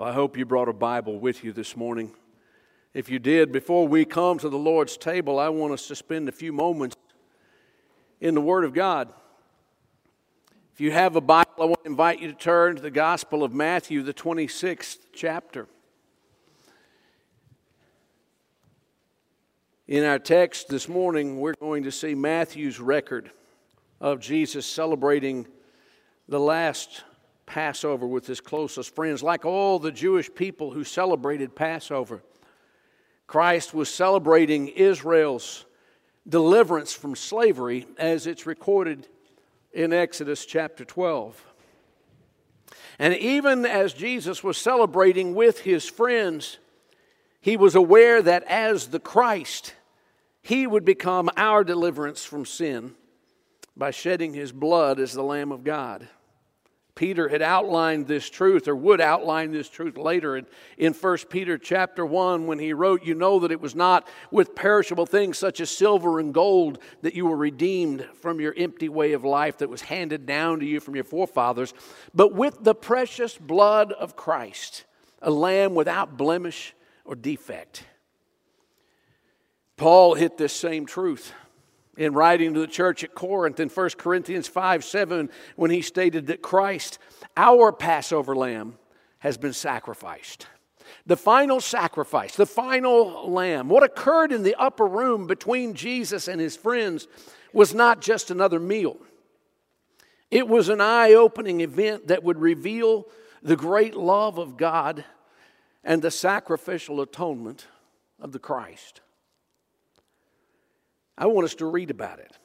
Well, I hope you brought a Bible with you this morning. If you did, before we come to the Lord's table, I want us to spend a few moments in the Word of God. If you have a Bible, I want to invite you to turn to the Gospel of Matthew, the 26th chapter. In our text this morning, we're going to see Matthew's record of Jesus celebrating the last Passover with his closest friends, like all the Jewish people who celebrated Passover. Christ was celebrating Israel's deliverance from slavery as it's recorded in Exodus chapter 12. And even as Jesus was celebrating with his friends, he was aware that as the Christ, he would become our deliverance from sin by shedding his blood as the Lamb of God. Peter had outlined this truth or would outline this truth later in, in 1 Peter chapter 1 when he wrote, You know that it was not with perishable things such as silver and gold that you were redeemed from your empty way of life that was handed down to you from your forefathers, but with the precious blood of Christ, a lamb without blemish or defect. Paul hit this same truth in writing to the church at Corinth in 1 Corinthians 5 7, when he stated that Christ, our Passover lamb, has been sacrificed. The final sacrifice, the final lamb, what occurred in the upper room between Jesus and his friends was not just another meal. It was an eye opening event that would reveal the great love of God and the sacrificial atonement of the Christ. I want us to read about it.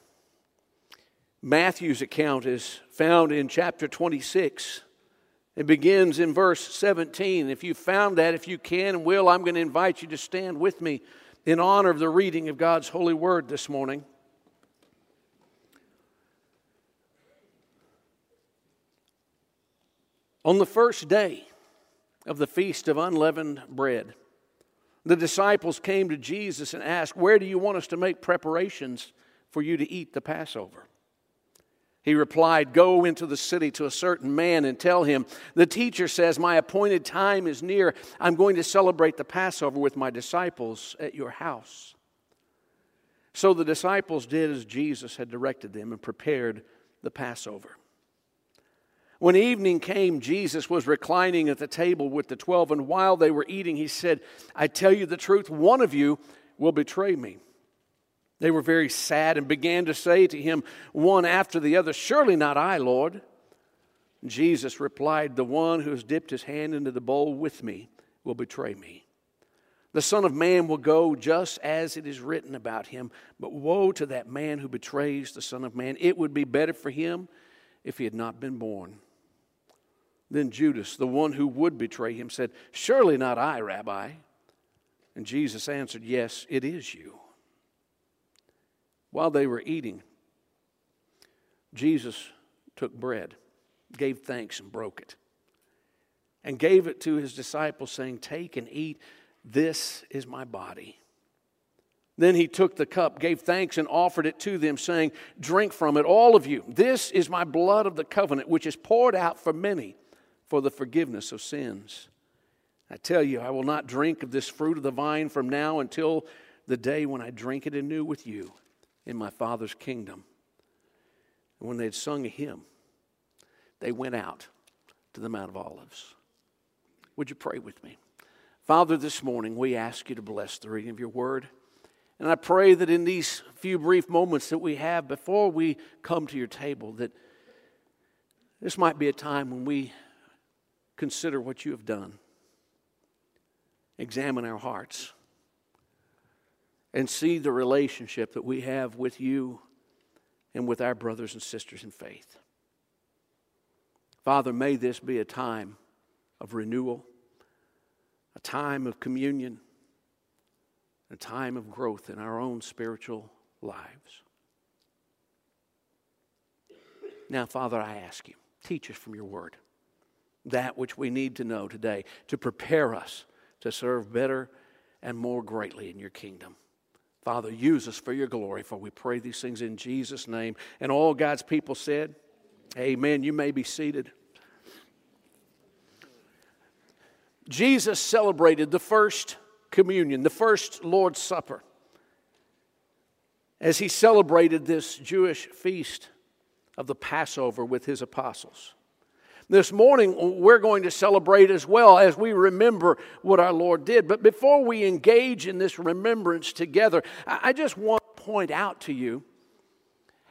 Matthew's account is found in chapter 26. It begins in verse 17. If you found that, if you can and will, I'm going to invite you to stand with me in honor of the reading of God's holy word this morning. On the first day of the feast of unleavened bread, the disciples came to Jesus and asked, Where do you want us to make preparations for you to eat the Passover? He replied, Go into the city to a certain man and tell him, The teacher says, My appointed time is near. I'm going to celebrate the Passover with my disciples at your house. So the disciples did as Jesus had directed them and prepared the Passover. When evening came, Jesus was reclining at the table with the twelve, and while they were eating, he said, I tell you the truth, one of you will betray me. They were very sad and began to say to him, one after the other, Surely not I, Lord. Jesus replied, The one who has dipped his hand into the bowl with me will betray me. The Son of Man will go just as it is written about him, but woe to that man who betrays the Son of Man. It would be better for him if he had not been born. Then Judas, the one who would betray him, said, Surely not I, Rabbi. And Jesus answered, Yes, it is you. While they were eating, Jesus took bread, gave thanks, and broke it, and gave it to his disciples, saying, Take and eat. This is my body. Then he took the cup, gave thanks, and offered it to them, saying, Drink from it, all of you. This is my blood of the covenant, which is poured out for many for the forgiveness of sins. I tell you, I will not drink of this fruit of the vine from now until the day when I drink it anew with you in my Father's kingdom. And when they had sung a hymn, they went out to the Mount of Olives. Would you pray with me? Father, this morning we ask you to bless the reading of your word. And I pray that in these few brief moments that we have before we come to your table, that this might be a time when we consider what you have done. Examine our hearts and see the relationship that we have with you and with our brothers and sisters in faith. Father, may this be a time of renewal, a time of communion, a time of growth in our own spiritual lives. Now, Father, I ask you, teach us from your word that which we need to know today to prepare us to serve better and more greatly in your kingdom. Father, use us for your glory, for we pray these things in Jesus' name. And all God's people said, Amen. You may be seated. Jesus celebrated the first communion, the first Lord's Supper, as he celebrated this Jewish feast of the Passover with his apostles. This morning, we're going to celebrate as well as we remember what our Lord did. But before we engage in this remembrance together, I just want to point out to you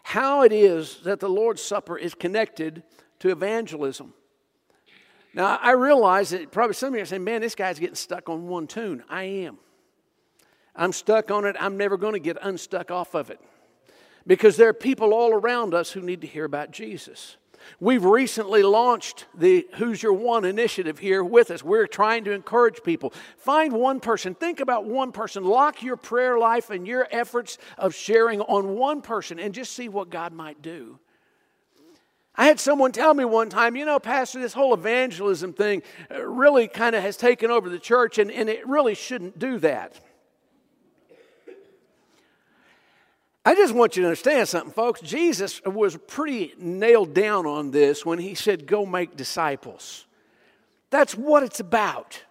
how it is that the Lord's Supper is connected to evangelism. Now, I realize that probably some of you are saying, man, this guy's getting stuck on one tune. I am. I'm stuck on it. I'm never going to get unstuck off of it because there are people all around us who need to hear about Jesus. We've recently launched the Who's Your One initiative here with us. We're trying to encourage people. Find one person. Think about one person. Lock your prayer life and your efforts of sharing on one person and just see what God might do. I had someone tell me one time, you know, Pastor, this whole evangelism thing uh, really kind of has taken over the church, and, and it really shouldn't do that. I just want you to understand something, folks. Jesus was pretty nailed down on this when he said, Go make disciples. That's what it's about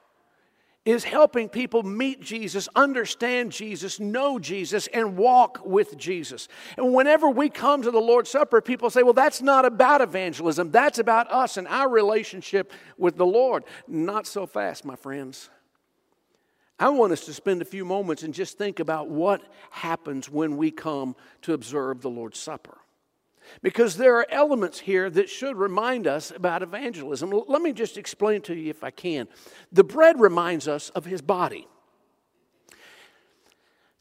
is helping people meet Jesus, understand Jesus, know Jesus, and walk with Jesus. And whenever we come to the Lord's Supper, people say, well, that's not about evangelism. That's about us and our relationship with the Lord. Not so fast, my friends. I want us to spend a few moments and just think about what happens when we come to observe the Lord's Supper. Because there are elements here that should remind us about evangelism. Let me just explain to you if I can. The bread reminds us of his body.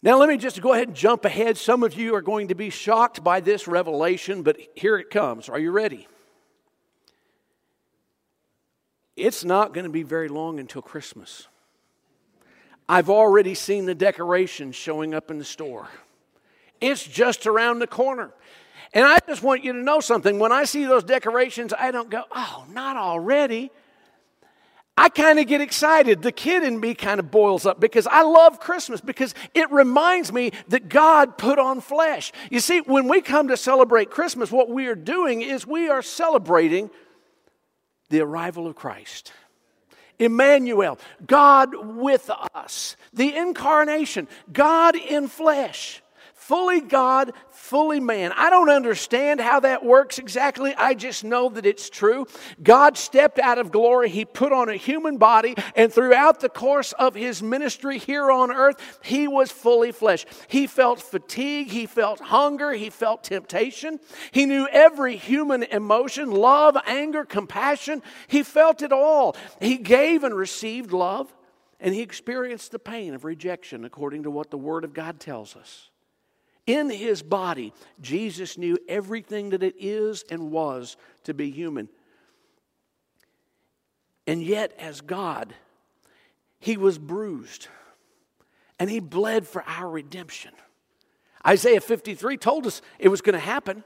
Now, let me just go ahead and jump ahead. Some of you are going to be shocked by this revelation, but here it comes. Are you ready? It's not going to be very long until Christmas. I've already seen the decorations showing up in the store. It's just around the corner. And I just want you to know something. When I see those decorations, I don't go, oh, not already. I kind of get excited. The kid in me kind of boils up because I love Christmas because it reminds me that God put on flesh. You see, when we come to celebrate Christmas, what we are doing is we are celebrating the arrival of Christ. Emmanuel, God with us, the incarnation, God in flesh fully God, fully man. I don't understand how that works exactly. I just know that it's true. God stepped out of glory, He put on a human body, and throughout the course of His ministry here on earth, He was fully flesh. He felt fatigue, He felt hunger, He felt temptation. He knew every human emotion love, anger, compassion. He felt it all. He gave and received love. And he experienced the pain of rejection according to what the Word of God tells us. In his body, Jesus knew everything that it is and was to be human. And yet, as God, he was bruised and he bled for our redemption. Isaiah 53 told us it was going to happen.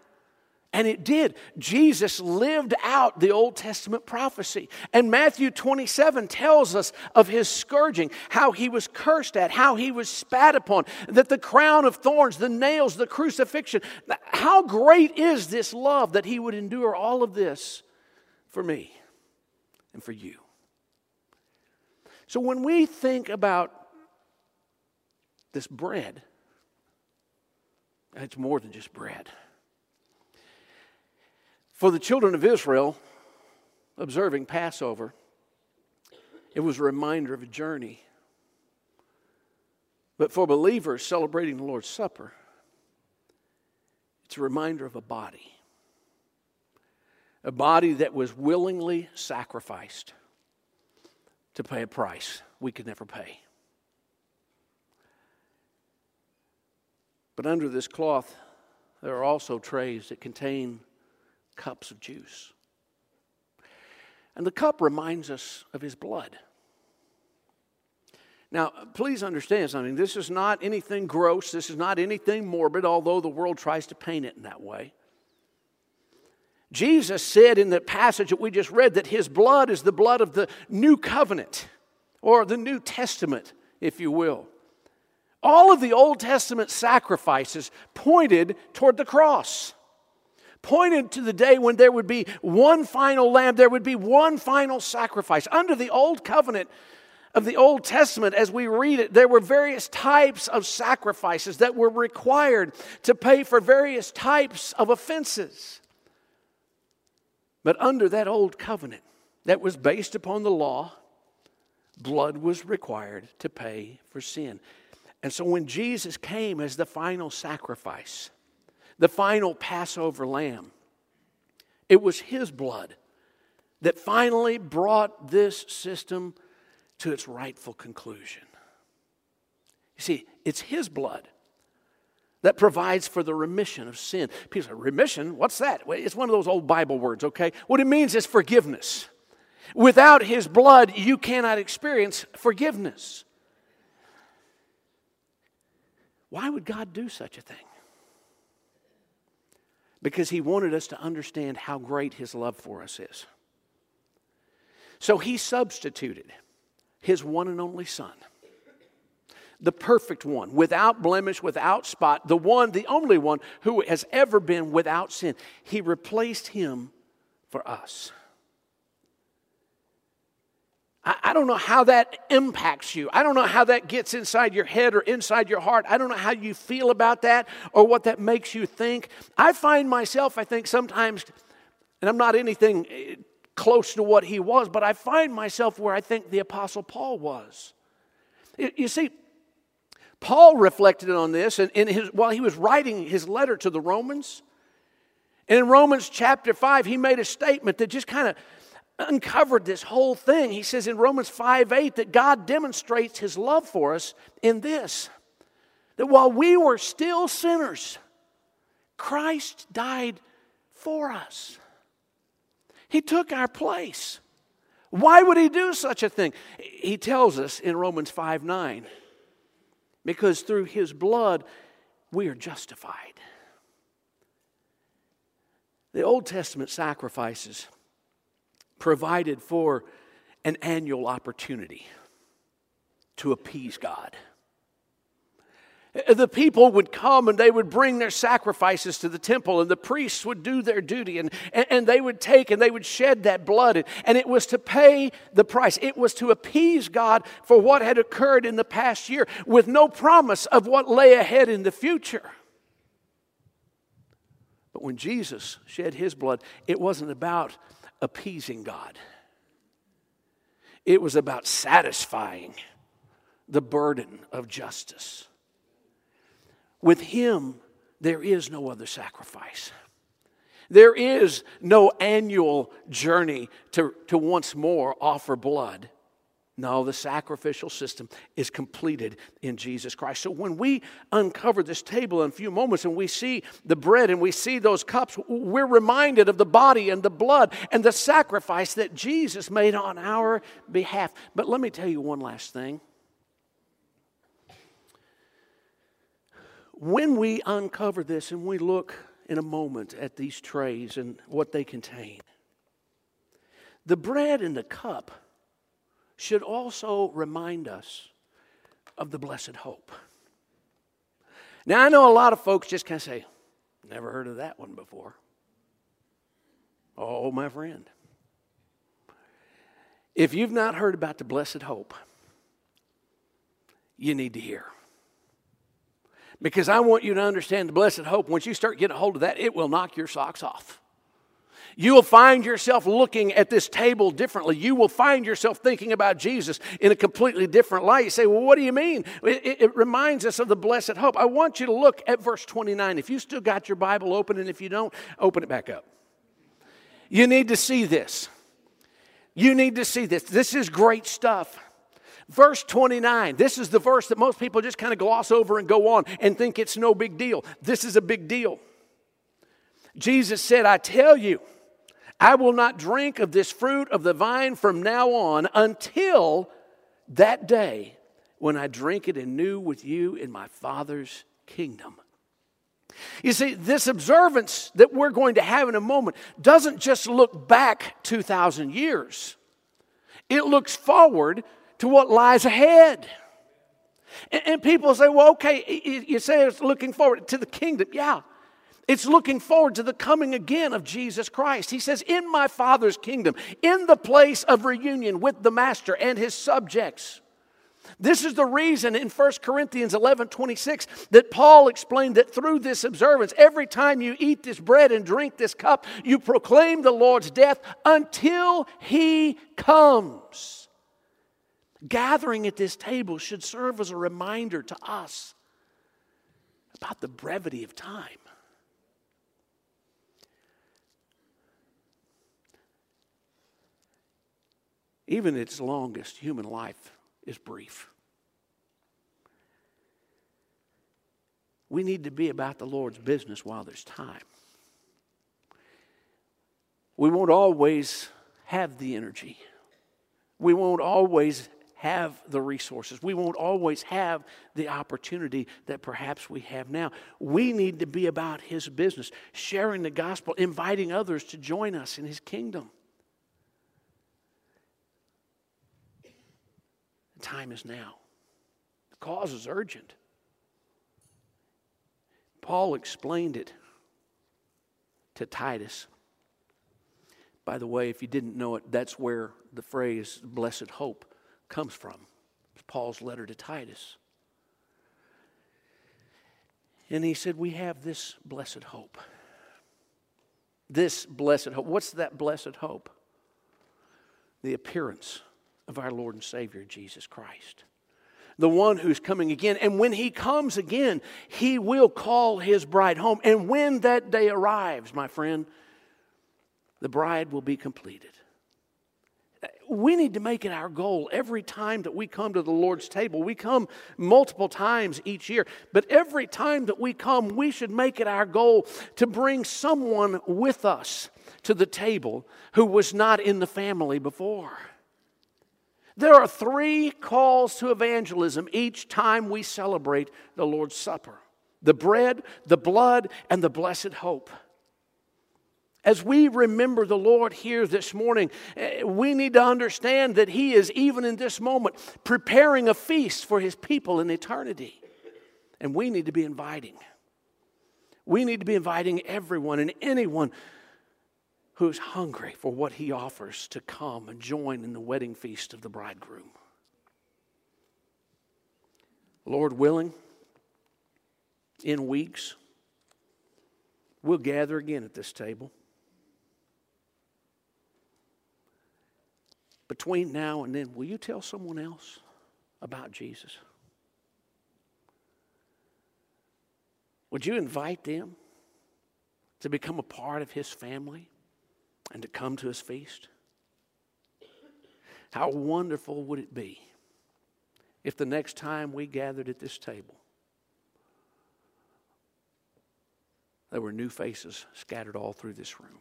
And it did. Jesus lived out the Old Testament prophecy. And Matthew 27 tells us of his scourging, how he was cursed at, how he was spat upon, that the crown of thorns, the nails, the crucifixion. How great is this love that he would endure all of this for me and for you? So when we think about this bread, it's more than just bread. For the children of Israel, observing Passover, it was a reminder of a journey. But for believers celebrating the Lord's Supper, it's a reminder of a body. A body that was willingly sacrificed to pay a price we could never pay. But under this cloth, there are also trays that contain cups of juice. And the cup reminds us of his blood. Now, please understand something. This is not anything gross. This is not anything morbid, although the world tries to paint it in that way. Jesus said in the passage that we just read that his blood is the blood of the new covenant, or the New Testament, if you will. All of the Old Testament sacrifices pointed toward the cross pointed to the day when there would be one final lamb, there would be one final sacrifice. Under the old covenant, of the Old Testament, as we read it, there were various types of sacrifices that were required to pay for various types of offenses. But under that old covenant that was based upon the law, blood was required to pay for sin. And so when Jesus came as the final sacrifice, the final Passover lamb, it was his blood that finally brought this system to its rightful conclusion. You see, it's His blood that provides for the remission of sin. People say, remission? What's that? It's one of those old Bible words, okay? What it means is forgiveness. Without His blood, you cannot experience forgiveness. Why would God do such a thing? Because He wanted us to understand how great His love for us is. So He substituted his one and only Son. The perfect one, without blemish, without spot, the one, the only one who has ever been without sin. He replaced him for us. I, don't know how that impacts you. I don't know how that gets inside your head or inside your heart. I don't know how you feel about that or what that makes you think. I find myself, I think, sometimes, and I'm not anything eh, close to what he was, but I find myself where I think the Apostle Paul was. You see, Paul reflected on this and in his, while he was writing his letter to the Romans. And in Romans chapter 5, he made a statement that just kind of uncovered this whole thing. He says in Romans 5 8 that God demonstrates his love for us in this that while we were still sinners, Christ died for us. He took our place. Why would he do such a thing? He tells us in Romans 5 9, because through his blood we are justified. The Old Testament sacrifices provided for an annual opportunity to appease God. The people would come and they would bring their sacrifices to the temple, and the priests would do their duty, and, and, they would take and they would shed that blood. And it was to pay the price, it was to appease God for what had occurred in the past year with no promise of what lay ahead in the future. But when Jesus shed his blood, it wasn't about appeasing God, it was about satisfying the burden of justice. With Him, there is no other sacrifice. There is no annual journey to, to once more offer blood. No, the sacrificial system is completed in Jesus Christ. So when we uncover this table in a few moments and we see the bread and we see those cups, we're reminded of the body and the blood and the sacrifice that Jesus made on our behalf. But let me tell you one last thing. when we uncover this and we look in a moment at these trays and what they contain, the bread and the cup should also remind us of the blessed hope. Now, I know a lot of folks just kind of say, Never heard of that one before. Oh, my friend. If you've not heard about the blessed hope, you need to hear. Because I want you to understand the blessed hope. Once you start getting a hold of that, it will knock your socks off. You will find yourself looking at this table differently. You will find yourself thinking about Jesus in a completely different light. You say, Well, what do you mean? It, it, reminds us of the blessed hope. I want you to look at verse 29. If you still got your Bible open, and if you don't, open it back up. You need to see this. You need to see this. This is great stuff. Verse 29, this is the verse that most people just kind of gloss over and go on and think it's no big deal. This is a big deal. Jesus said, I tell you, I will not drink of this fruit of the vine from now on until that day when I drink it anew with you in my Father's kingdom. You see, this observance that we're going to have in a moment doesn't just look back 2,000 years, it looks forward to what lies ahead. And, people say, well, okay, you say it's looking forward to the kingdom. Yeah. It's looking forward to the coming again of Jesus Christ. He says, In my Father's kingdom, in the place of reunion with the Master and his subjects. This is the reason in 1 Corinthians 11 26 that Paul explained that through this observance, every time you eat this bread and drink this cup, you proclaim the Lord's death until he comes. Gathering at this table should serve as a reminder to us about the brevity of time. Even its longest human life is brief. We need to be about the Lord's business while there's time. We won't always have the energy. We won't always have the resources. We won't always have the opportunity that perhaps we have now. We need to be about His business, sharing the gospel, inviting others to join us in His kingdom. Time is now. The cause is urgent. Paul explained it to Titus. By the way, if you didn't know it, that's where the phrase blessed hope comes from. It's Paul's letter to Titus. And he said, We have this blessed hope. This blessed hope. What's that blessed hope? The appearance of our Lord and Savior, Jesus Christ. The one who's coming again. And when he comes again, he will call his bride home. And when that day arrives, my friend, the bride will be completed. We need to make it our goal every time that we come to the Lord's table. We come multiple times each year, but every time that we come, we should make it our goal to bring someone with us to the table who was not in the family before. There are three calls to evangelism each time we celebrate the Lord's Supper the bread, the blood, and the blessed hope. As we remember the Lord here this morning, eh, we need to understand that He is, even in this moment, preparing a feast for His people in eternity. And we need to be inviting. We need to be inviting everyone and anyone who's hungry for what he offers to come and join in the wedding feast of the bridegroom. Lord willing, in weeks, we'll gather again at this table. Between now and then, will you tell someone else about Jesus? Would you invite them to become a part of his family? And to come to his feast? How wonderful would it be if the next time we gathered at this table, there were new faces scattered all through this room?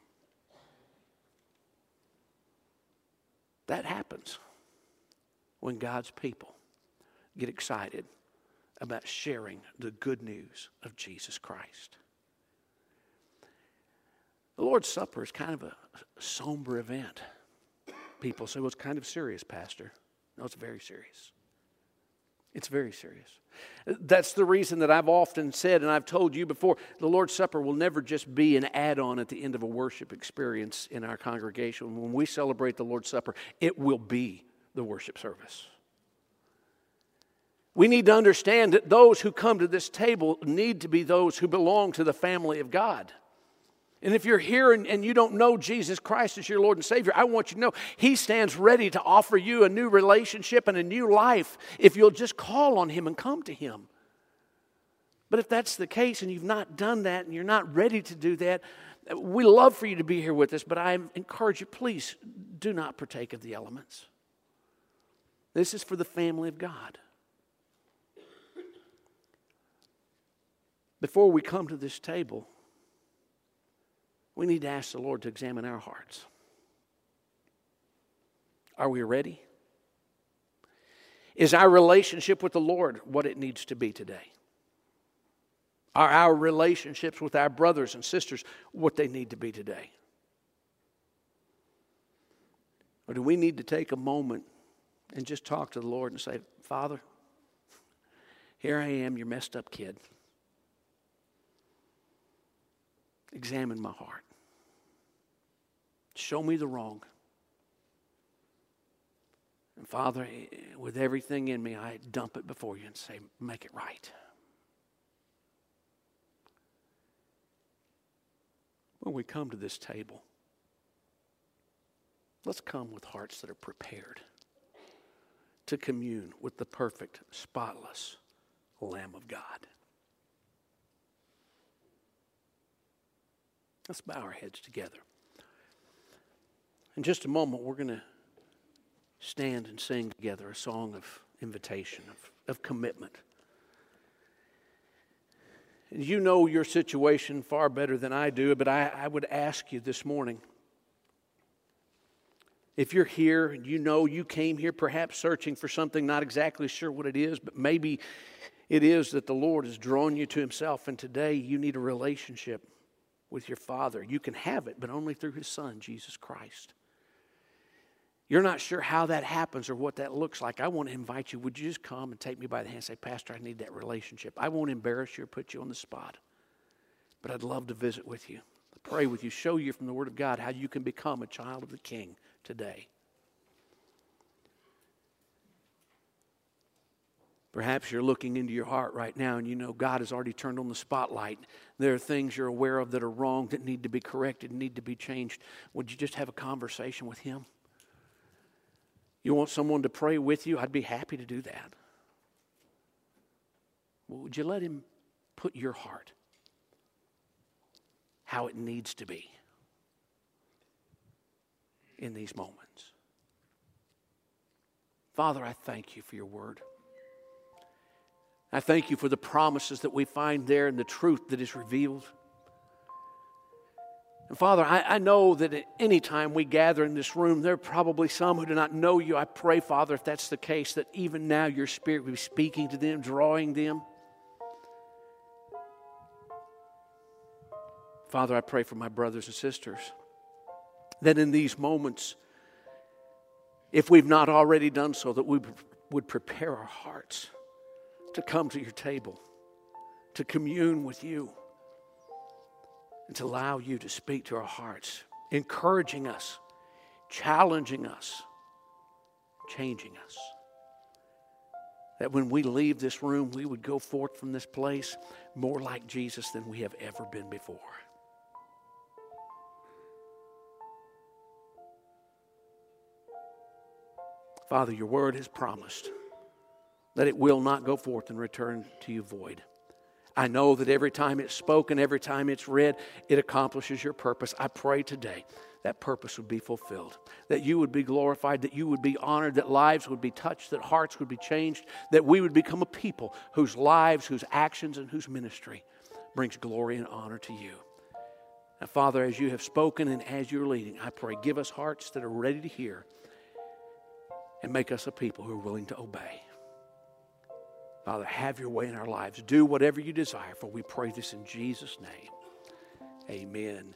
That happens when God's people get excited about sharing the good news of Jesus Christ. The Lord's Supper is kind of a somber event. People say, well, it's kind of serious, Pastor. No, it's very serious. It's very serious. That's the reason that I've often said, and I've told you before, the Lord's Supper will never just be an add on at the end of a worship experience in our congregation. When we celebrate the Lord's Supper, it will be the worship service. We need to understand that those who come to this table need to be those who belong to the family of God. And if you're here and, and, you don't know Jesus Christ as your Lord and Savior, I want you to know He stands ready to offer you a new relationship and a new life if you'll just call on Him and come to Him. But if that's the case and you've not done that and you're not ready to do that, we love for you to be here with us, but I encourage you, please do not partake of the elements. This is for the family of God. Before we come to this table, we need to ask the Lord to examine our hearts. Are we ready? Is our relationship with the Lord what it needs to be today? Are our relationships with our brothers and sisters what they need to be today? Or do we need to take a moment and just talk to the Lord and say, Father, here I am, your messed up kid. Examine my heart. Show me the wrong. And Father, eh, eh, with everything in me, I dump it before you and say, make it right. When we come to this table, let's come with hearts that are prepared to commune with the perfect, spotless Lamb of God. Let's bow our heads together. In just a moment, we're going to stand and sing together a song of invitation, of, of commitment. And you know your situation far better than I do, but I, I would ask you this morning if you're here and you know you came here perhaps searching for something, not exactly sure what it is, but maybe it is that the Lord has drawn you to Himself, and today you need a relationship with your Father. You can have it, but only through His Son, Jesus Christ. You're not sure how that happens or what that looks like. I want to invite you. Would you just come and take me by the hand and say, Pastor, I need that relationship? I won't embarrass you or put you on the spot, but I'd love to visit with you, pray with you, show you from the Word of God how you can become a child of the King today. Perhaps you're looking into your heart right now and you know God has already turned on the spotlight. There are things you're aware of that are wrong, that need to be corrected, need to be changed. Would you just have a conversation with Him? You want someone to pray with you? I'd be happy to do that. Well, would you let Him put your heart how it needs to be in these moments? Father, I thank you for your word. I thank you for the promises that we find there and the truth that is revealed. And Father, I, I, know that at any time we gather in this room, there are probably some who do not know you. I pray, Father, if that's the case, that even now your Spirit will be speaking to them, drawing them. Father, I pray for my brothers and sisters that in these moments, if we've not already done so, that we would prepare our hearts to come to your table, to commune with you and to allow you to speak to our hearts, encouraging us, challenging us, changing us. That when we leave this room, we would go forth from this place more like Jesus than we have ever been before. Father, your word has promised that it will not go forth and return to you void. I know that every time it's spoken, every time it's read, it accomplishes your purpose. I pray today that purpose would be fulfilled, that you would be glorified, that you would be honored, that lives would be touched, that hearts would be changed, that we would become a people whose lives, whose actions, and whose ministry brings glory and honor to you. Now, Father, as you have spoken and as you're leading, I pray, give us hearts that are ready to hear and make us a people who are willing to obey. Father, have your way in our lives. Do whatever you desire, for we pray this in Jesus' name. Amen.